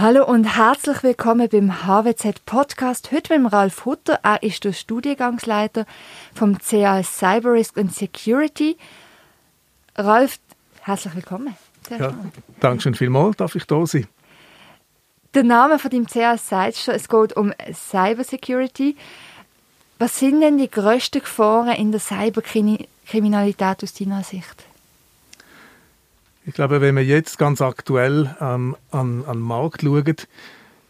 Hallo und herzlich willkommen beim HWZ Podcast. Heute mit Ralf Hutter. Er ist der Studiengangsleiter vom CAS Cyber Risk and Security. Ralf, herzlich willkommen. Ja, danke schön vielmals, darf ich da sein. Der Name von dem CAS sagt schon, es geht um Cyber Security. Was sind denn die grössten Gefahren in der Cyberkriminalität aus deiner Sicht? Ich glaube, wenn man jetzt ganz aktuell ähm, an, an den Markt schaut,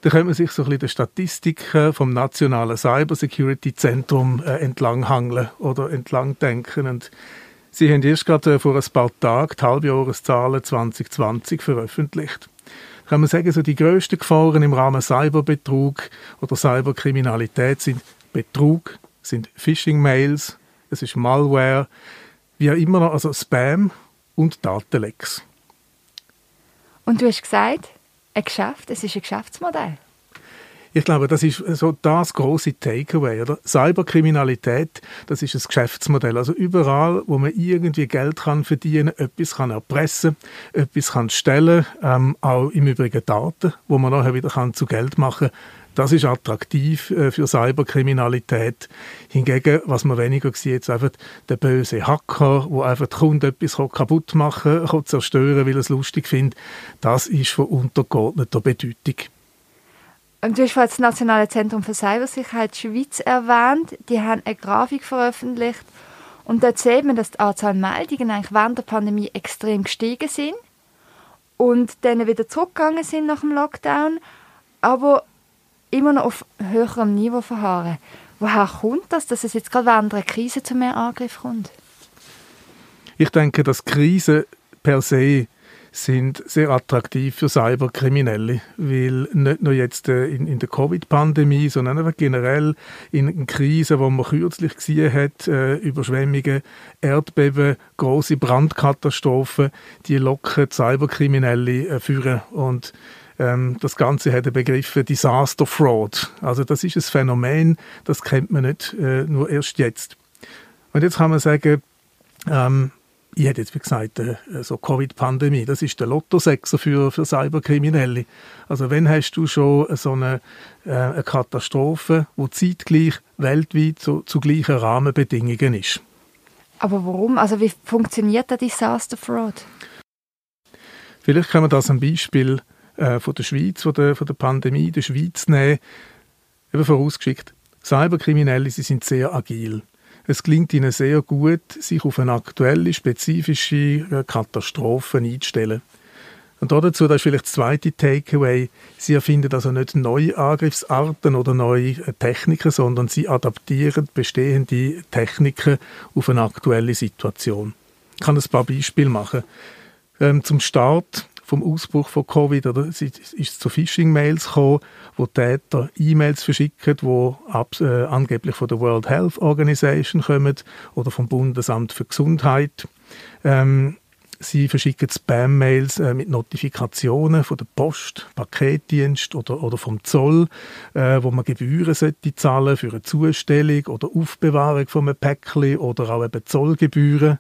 dann könnte man sich so ein bisschen der Statistiken vom Nationalen Cybersecurity Zentrum äh, entlanghangeln oder entlang denken. Und Sie haben erst gerade äh, vor ein paar Tagen die Halbjahreszahlen 2020 veröffentlicht. Da kann man sagen, so die grössten Gefahren im Rahmen Cyberbetrug oder Cyberkriminalität sind Betrug, sind Phishing-Mails, es ist Malware, wie auch immer noch, also Spam und Datenlecks. Und du hast gesagt, ein Geschäft, es ist ein Geschäftsmodell. Ich glaube, das ist so das große Takeaway. Oder? Cyberkriminalität, das ist ein Geschäftsmodell. Also überall, wo man irgendwie Geld kann verdienen, etwas kann erpressen, etwas kann stellen, ähm, auch im Übrigen Daten, wo man nachher wieder kann zu Geld machen das ist attraktiv äh, für Cyberkriminalität. Hingegen, was man weniger sieht, jetzt einfach der böse Hacker, wo einfach der Kunde etwas kaputt machen kann, zerstören, weil er es lustig findet, das ist von untergeordneter Bedeutung. Du hast das Nationale Zentrum für Cybersicherheit Schweiz erwähnt. Die haben eine Grafik veröffentlicht und dort sieht man, dass die Anzahl Meldungen eigentlich während der Pandemie extrem gestiegen sind und dann wieder zurückgegangen sind nach dem Lockdown. Aber immer noch auf höherem Niveau verharren. Woher kommt das, dass es jetzt gerade während einer Krise zu mehr Angriff kommt? Ich denke, dass Krisen per se sind sehr attraktiv für Cyberkriminelle, weil nicht nur jetzt äh, in, in der Covid-Pandemie, sondern einfach generell in Krisen, wo man kürzlich gesehen hat, äh, Überschwemmungen, Erdbeben, große Brandkatastrophen, die locken Cyberkriminelle äh, führen und ähm, das Ganze hat den Begriff Disaster Fraud. Also das ist ein Phänomen, das kennt man nicht äh, nur erst jetzt. Und jetzt kann man sagen, ähm, ich hätte jetzt wie gesagt, äh, so Covid-Pandemie, das ist der Lottosechser für, für Cyberkriminelle. Also wenn hast du schon so eine, äh, eine Katastrophe, wo zeitgleich weltweit so, zu gleichen Rahmenbedingungen ist? Aber warum? Also wie funktioniert der Disaster Fraud? Vielleicht kann man das am Beispiel äh, von der Schweiz, von der, von der Pandemie der Schweiz nehmen. Eben vorausgeschickt, Cyberkriminelle, sie sind sehr agil. Es gelingt ihnen sehr gut, sich auf eine aktuelle, spezifische äh, Katastrophe einzustellen. Und dazu, das ist vielleicht das zweite Takeaway, sie erfinden also nicht neue Angriffsarten oder neue äh, Techniken, sondern sie adaptieren bestehende Techniken auf eine aktuelle Situation. Ich kann ein paar Beispiele machen. Ähm, zum Start vom Ausbruch von Covid oder es ist zu Phishing-Mails gekommen, wo Täter E-Mails verschicken, wo ab, äh, angeblich von der World Health Organization kommen oder vom Bundesamt für Gesundheit. Ähm, Sie verschicken Spam-Mails äh, mit Notifikationen von der Post, Paketdienst oder, oder vom Zoll, äh, wo man Gebühren sollte zahlen für eine Zustellung oder Aufbewahrung von einem Päckchen oder auch eben Zollgebühren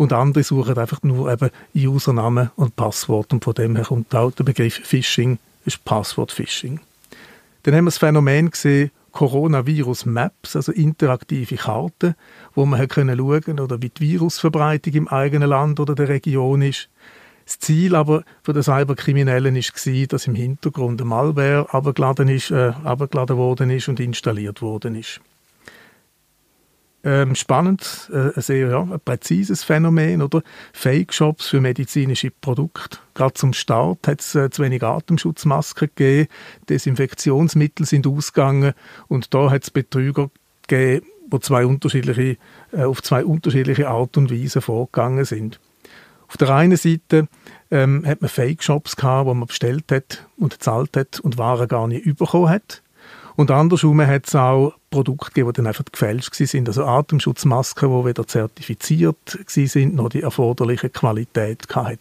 und andere suchen einfach nur eben Username und Passwort und von dem her kommt auch der Begriff Phishing, ist Passwort-Phishing. Dann haben wir das Phänomen gesehen, Coronavirus Maps, also interaktive Karten, wo man können schauen oder wie die Virusverbreitung im eigenen Land oder der Region ist. Das Ziel aber für den Cyberkriminellen war, dass im Hintergrund eine Malware abgeladen, ist, äh, abgeladen worden ist und installiert worden ist. Ähm, spannend, äh, ein sehr ja, ein präzises Phänomen, oder? Fake-Shops für medizinische Produkte. Gerade zum Start hat es äh, zu wenig Atemschutzmasken gegeben, Desinfektionsmittel sind ausgegangen und da hat es Betrüger gegeben, wo zwei unterschiedliche, äh, auf zwei unterschiedliche Art und Weise vorgegangen sind. Auf der einen Seite ähm, hat man Fake-Shops gehabt, wo man bestellt hat und gezahlt hat und Waren gar nicht bekommen hat. Und andersrum hat es auch Produkte gegeben, die dann einfach gefälscht sind. Also Atemschutzmasken, die weder zertifiziert sind, noch die erforderliche Qualität hatten.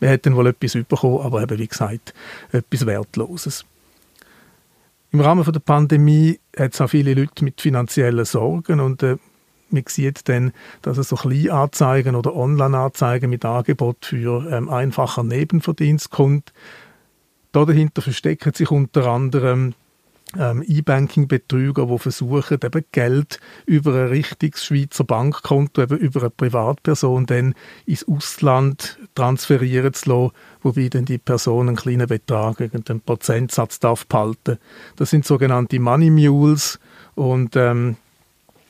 Wir hätten wohl etwas bekommen, aber eben, wie gesagt, etwas Wertloses. Im Rahmen der Pandemie hat es auch viele Leute mit finanziellen Sorgen und äh, man sieht dann, dass es so Kleinanzeigen oder Online-Anzeigen mit Angebot für ähm, einfacher Nebenverdienst kommt. Dahinter verstecken sich unter anderem ähm, E-Banking-Betrüger, die versuchen, eben Geld über ein richtiges Schweizer Bankkonto, eben über eine Privatperson dann ins Ausland transferieren zu lassen, wobei dann die Person einen kleinen Betrag, irgendeinen Prozentsatz darf behalten. Das sind sogenannte Money Mules und ähm,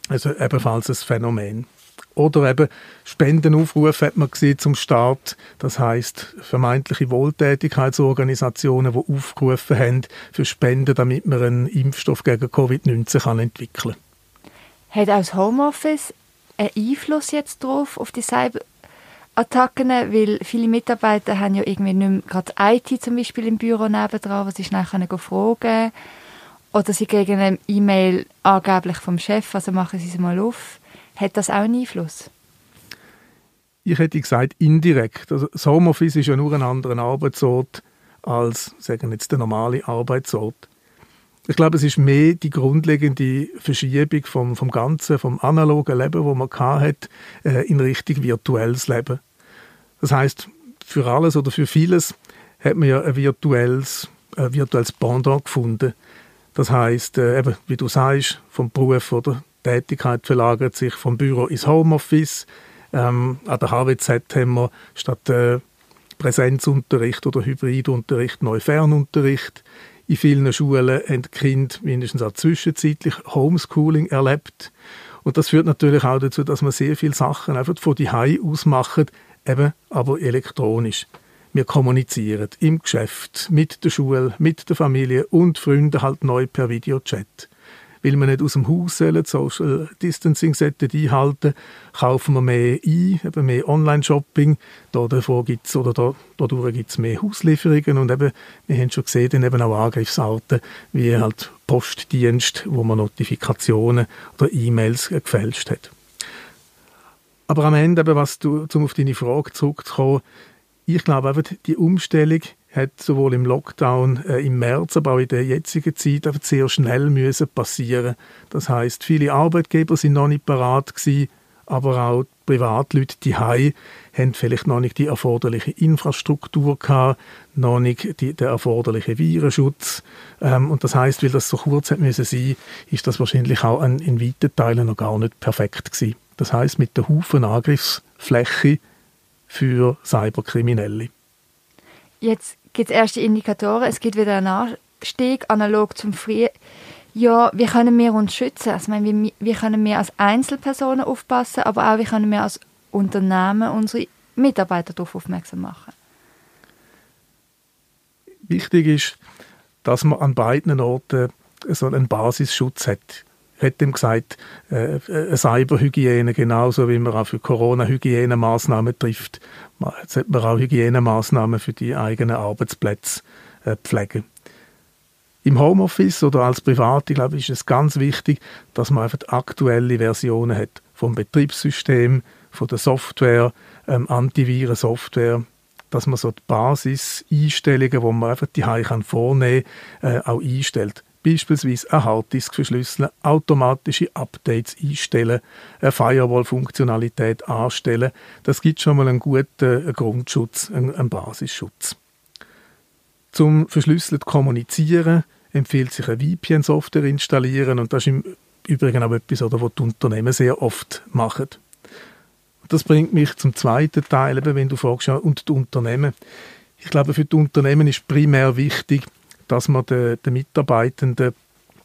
also ebenfalls ein Phänomen. Oder eben Spendenaufrufe hat man gesehen zum Start. Das heißt vermeintliche Wohltätigkeitsorganisationen, die aufgerufen haben für Spenden, damit man einen Impfstoff gegen Covid-19 entwickeln kann. Hat auch das Homeoffice einen Einfluss jetzt drauf auf die Cyberattacken? Weil viele Mitarbeiter haben ja irgendwie nicht mehr gerade IT zum Beispiel im Büro nebendran, was sie schnell fragen können. Oder sie kriegen eine E-Mail angeblich vom Chef, also machen sie es mal auf. Hat das auch einen Einfluss? Ich hätte gesagt, indirekt. Also das Homeoffice ist ja nur ein anderer Arbeitsort als, sagen jetzt, der normale Arbeitsort. Ich glaube, es ist mehr die grundlegende Verschiebung vom, vom ganzen, vom analogen Leben, wo man hat, äh, in Richtung virtuelles Leben. Das heißt, für alles oder für vieles hat man ja ein virtuelles, ein virtuelles Pendant gefunden. Das heißt, äh, wie du sagst, vom Beruf oder Tätigkeit verlagert sich vom Büro ins Homeoffice. Ähm, an der HWZ haben wir statt äh, Präsenzunterricht oder Hybridunterricht neu Fernunterricht. In vielen Schulen haben die Kinder mindestens auch zwischenzeitlich Homeschooling erlebt. Und das führt natürlich auch dazu, dass man sehr viele Sachen einfach von die aus machen, eben aber elektronisch. Wir kommunizieren im Geschäft, mit der Schule, mit der Familie und Freunden halt neu per Videochat weil wir nicht aus dem Haus sollen, Social Distancing einhalten kaufen wir mehr ein, eben mehr Online-Shopping. Da davor gibt's, oder da, dadurch gibt es mehr Hauslieferungen und eben, wir haben schon gesehen, dann eben auch Angriffsarten, wie halt Postdienst, wo man Notifikationen oder E-Mails gefälscht hat. Aber am Ende, eben, was du, um auf deine Frage zurückzukommen, ich glaube eben, die Umstellung hat sowohl im Lockdown äh, im März, aber auch in der jetzigen Zeit einfach sehr schnell müssen passieren. Das heißt, viele Arbeitgeber sind noch nicht parat gewesen, aber auch Privatleute die haben vielleicht noch nicht die erforderliche Infrastruktur gehabt, noch nicht die, der erforderliche Virenschutz. Ähm, und das heißt, weil das so kurz hat müssen sein, ist das wahrscheinlich auch an, in weiten Teilen noch gar nicht perfekt gewesen. Das heißt, mit der Haufen Angriffsfläche für Cyberkriminelle. Jetzt gibt es erste Indikatoren, es gibt wieder einen Anstieg, analog zum Frühjahr. Ja, wie können wir uns schützen? Also, meine, wie, wie können wir als Einzelpersonen aufpassen, aber auch wie können wir als Unternehmen unsere Mitarbeiter darauf aufmerksam machen? Wichtig ist, dass man an beiden Orten so einen Basisschutz hat hat ihm gesagt, äh, äh, Cyberhygiene, genauso wie man auch für Corona-Hygienemaßnahmen trifft, sollte man auch Hygienemaßnahmen für die eigenen Arbeitsplätze äh, pflegen. Im Homeoffice oder als Private, glaube ich, ist es ganz wichtig, dass man einfach aktuelle Versionen hat vom Betriebssystem, von der Software, ähm, Antivirensoftware, dass man so die Basiseinstellungen, die man einfach die vornehmen kann, äh, auch einstellt beispielsweise eine Harddisk verschlüsseln, automatische Updates einstellen, eine Firewall-Funktionalität anstellen. Das gibt schon mal einen guten Grundschutz, einen, Basisschutz. Zum verschlüsselt kommunizieren empfiehlt sich eine VPN-Software installieren und das ist im Übrigen auch etwas, was die Unternehmen sehr oft machen. Das bringt mich zum zweiten Teil, wenn du fragst, und die Unternehmen. Ich glaube, für die Unternehmen ist primär wichtig, dass man den, den Mitarbeitenden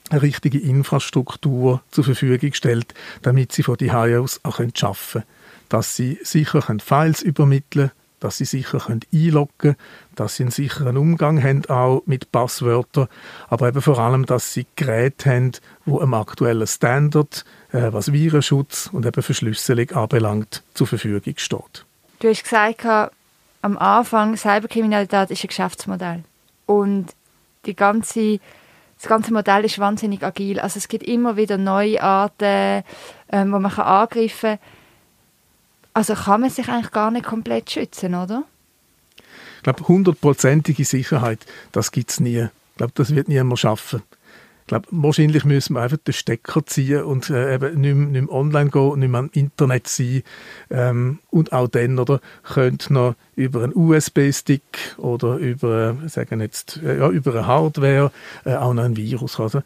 eine richtige Infrastruktur zur Verfügung stellt, damit sie von die aus auch arbeiten können. Dass sie sicher Files übermitteln können, dass sie sicher einloggen können, dass sie einen sicheren Umgang haben auch mit Passwörtern, aber eben vor allem, dass sie Geräte haben, wo einem aktuellen Standard, äh, was Virenschutz und eben Verschlüsselung anbelangt, zur Verfügung steht. Du hast gesagt, am Anfang, Cyberkriminalität ist ein Geschäftsmodell. Und die ganze, das ganze Modell ist wahnsinnig agil. Also es gibt immer wieder neue Arten, ähm, wo man kann angreifen kann. Also kann man sich eigentlich gar nicht komplett schützen, oder? Ich glaube, hundertprozentige Sicherheit, das gibt es nie. Ich glaube, das wird niemand schaffen. Ich glaube, wahrscheinlich müssen wir einfach den Stecker ziehen und äh, eben nicht mehr, nicht mehr online gehen, nicht mehr am Internet sein. Ähm, und auch dann, oder, könnte noch über einen USB-Stick oder über, äh, sagen jetzt, äh, ja, über eine Hardware äh, auch noch ein Virus haben. Also,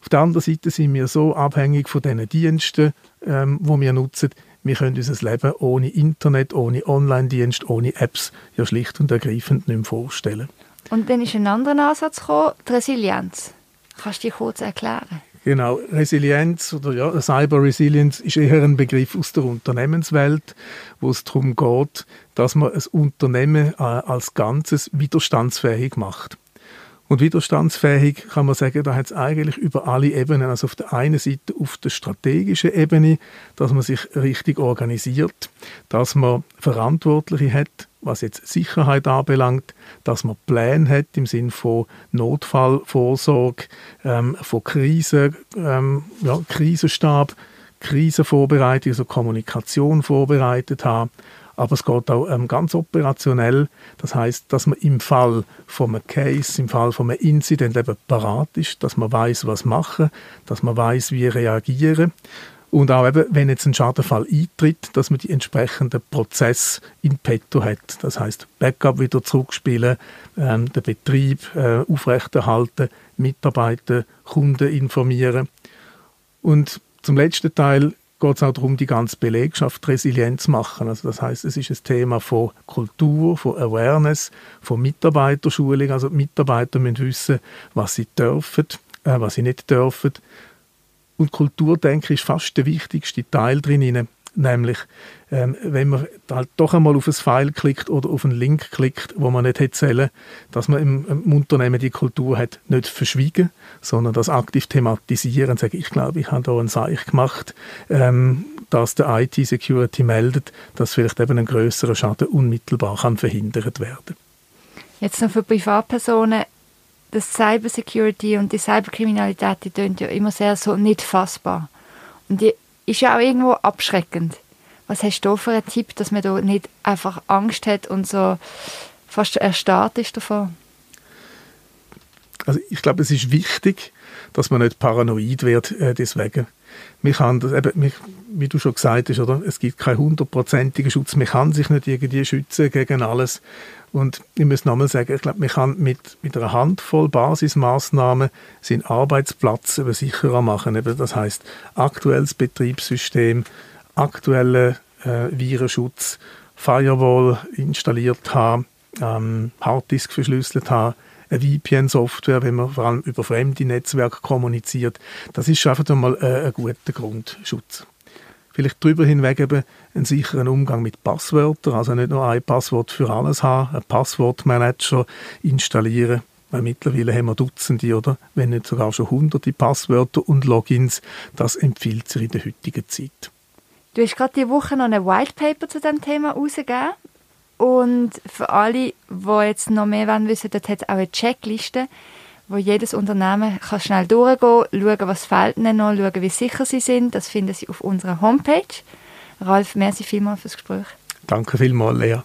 auf der anderen Seite sind wir so abhängig von diesen Diensten, ähm, die wir nutzen. Wir können unser Leben ohne Internet, ohne Online-Dienst, ohne Apps ja schlicht und ergreifend nicht mehr vorstellen. Und dann ist ein anderer Ansatz gekommen, die Resilienz. Kannst du dir kurz erklären? Genau, Resilienz oder ja, Cyber Resilience ist eher ein Begriff aus der Unternehmenswelt, wo es darum geht, dass man ein Unternehmen äh, als Ganzes widerstandsfähig macht. Und widerstandsfähig kann man sagen, da hat es eigentlich über alle Ebenen, also auf der einen Seite auf der strategischen Ebene, dass man sich richtig organisiert, dass man Verantwortliche hat, was jetzt Sicherheit anbelangt, dass man Pläne hat im Sinn von Notfallvorsorge, ähm, von Krisen, ähm, ja, Krisenstab, Krisenvorbereitung, also Kommunikation vorbereitet haben. Aber es geht auch ähm, ganz operationell. Das heißt, dass man im Fall von einem Case, im Fall von einem Incident eben parat ist, dass man weiß, was machen, dass man weiß, wie reagieren. Und auch eben, wenn jetzt ein Schadenfall eintritt, dass man die entsprechenden Prozesse in petto hat. Das heißt, Backup wieder zurückspielen, ähm, den Betrieb äh, aufrechterhalten, Mitarbeiter, Kunden informieren. Und zum letzten Teil geht es auch darum, die ganze Belegschaft resilient zu machen. Also das heißt, es ist ein Thema von Kultur, von Awareness, von Mitarbeiterschulung. Also die Mitarbeiter müssen wissen, was sie dürfen, äh, was sie nicht dürfen. Und Kultur, denke ich, ist fast der wichtigste Teil drin. Nämlich, ähm, wenn man halt doch einmal auf ein File klickt oder auf einen Link klickt, wo man nicht hätte dass man im, im, Unternehmen die Kultur hat nicht verschwiegen, sondern das aktiv thematisieren und sagen, ich glaube, ich habe da ein Seich gemacht, ähm, dass der IT-Security meldet, dass vielleicht eben ein größerer Schaden unmittelbar kann verhindert werden. Jetzt noch für Privatpersonen das Cybersecurity und die Cyberkriminalität, die tönt ja immer sehr so nicht fassbar. Und die ist ja auch irgendwo abschreckend. Was hast du für einen Tipp, dass man da nicht einfach Angst hat und so fast erstarrt ist davon? Also ich glaube, es ist wichtig, dass man nicht paranoid wird äh, deswegen. Man kann das, eben, wie du schon gesagt hast, oder? es gibt keinen hundertprozentigen Schutz. Man kann sich nicht irgendwie schützen gegen alles. Und ich muss nochmal sagen, ich glaube, man kann mit, mit einer Handvoll Basismaßnahmen seinen Arbeitsplatz eben sicherer machen. Eben, das heißt aktuelles Betriebssystem, aktueller äh, Virenschutz, Firewall installiert haben, ähm, Harddisk verschlüsselt haben, eine VPN-Software, wenn man vor allem über fremde Netzwerke kommuniziert. Das ist einfach einmal äh, ein guter Grundschutz vielleicht darüber hinweg eben einen sicheren Umgang mit Passwörtern, also nicht nur ein Passwort für alles haben, einen Passwortmanager installieren, weil mittlerweile haben wir Dutzende oder wenn nicht sogar schon hunderte Passwörter und Logins. Das empfiehlt sich in der heutigen Zeit. Du hast gerade diese Woche noch ein White Paper zu diesem Thema herausgegeben. Und für alle, die jetzt noch mehr wissen dort hat es auch eine Checkliste wo jedes Unternehmen kann schnell durchgehen, schauen, was fehlt ihnen noch, schauen, wie sicher sie sind. Das finden Sie auf unserer Homepage. Ralf, merci vielmals fürs Gespräch. Danke vielmals, Lea.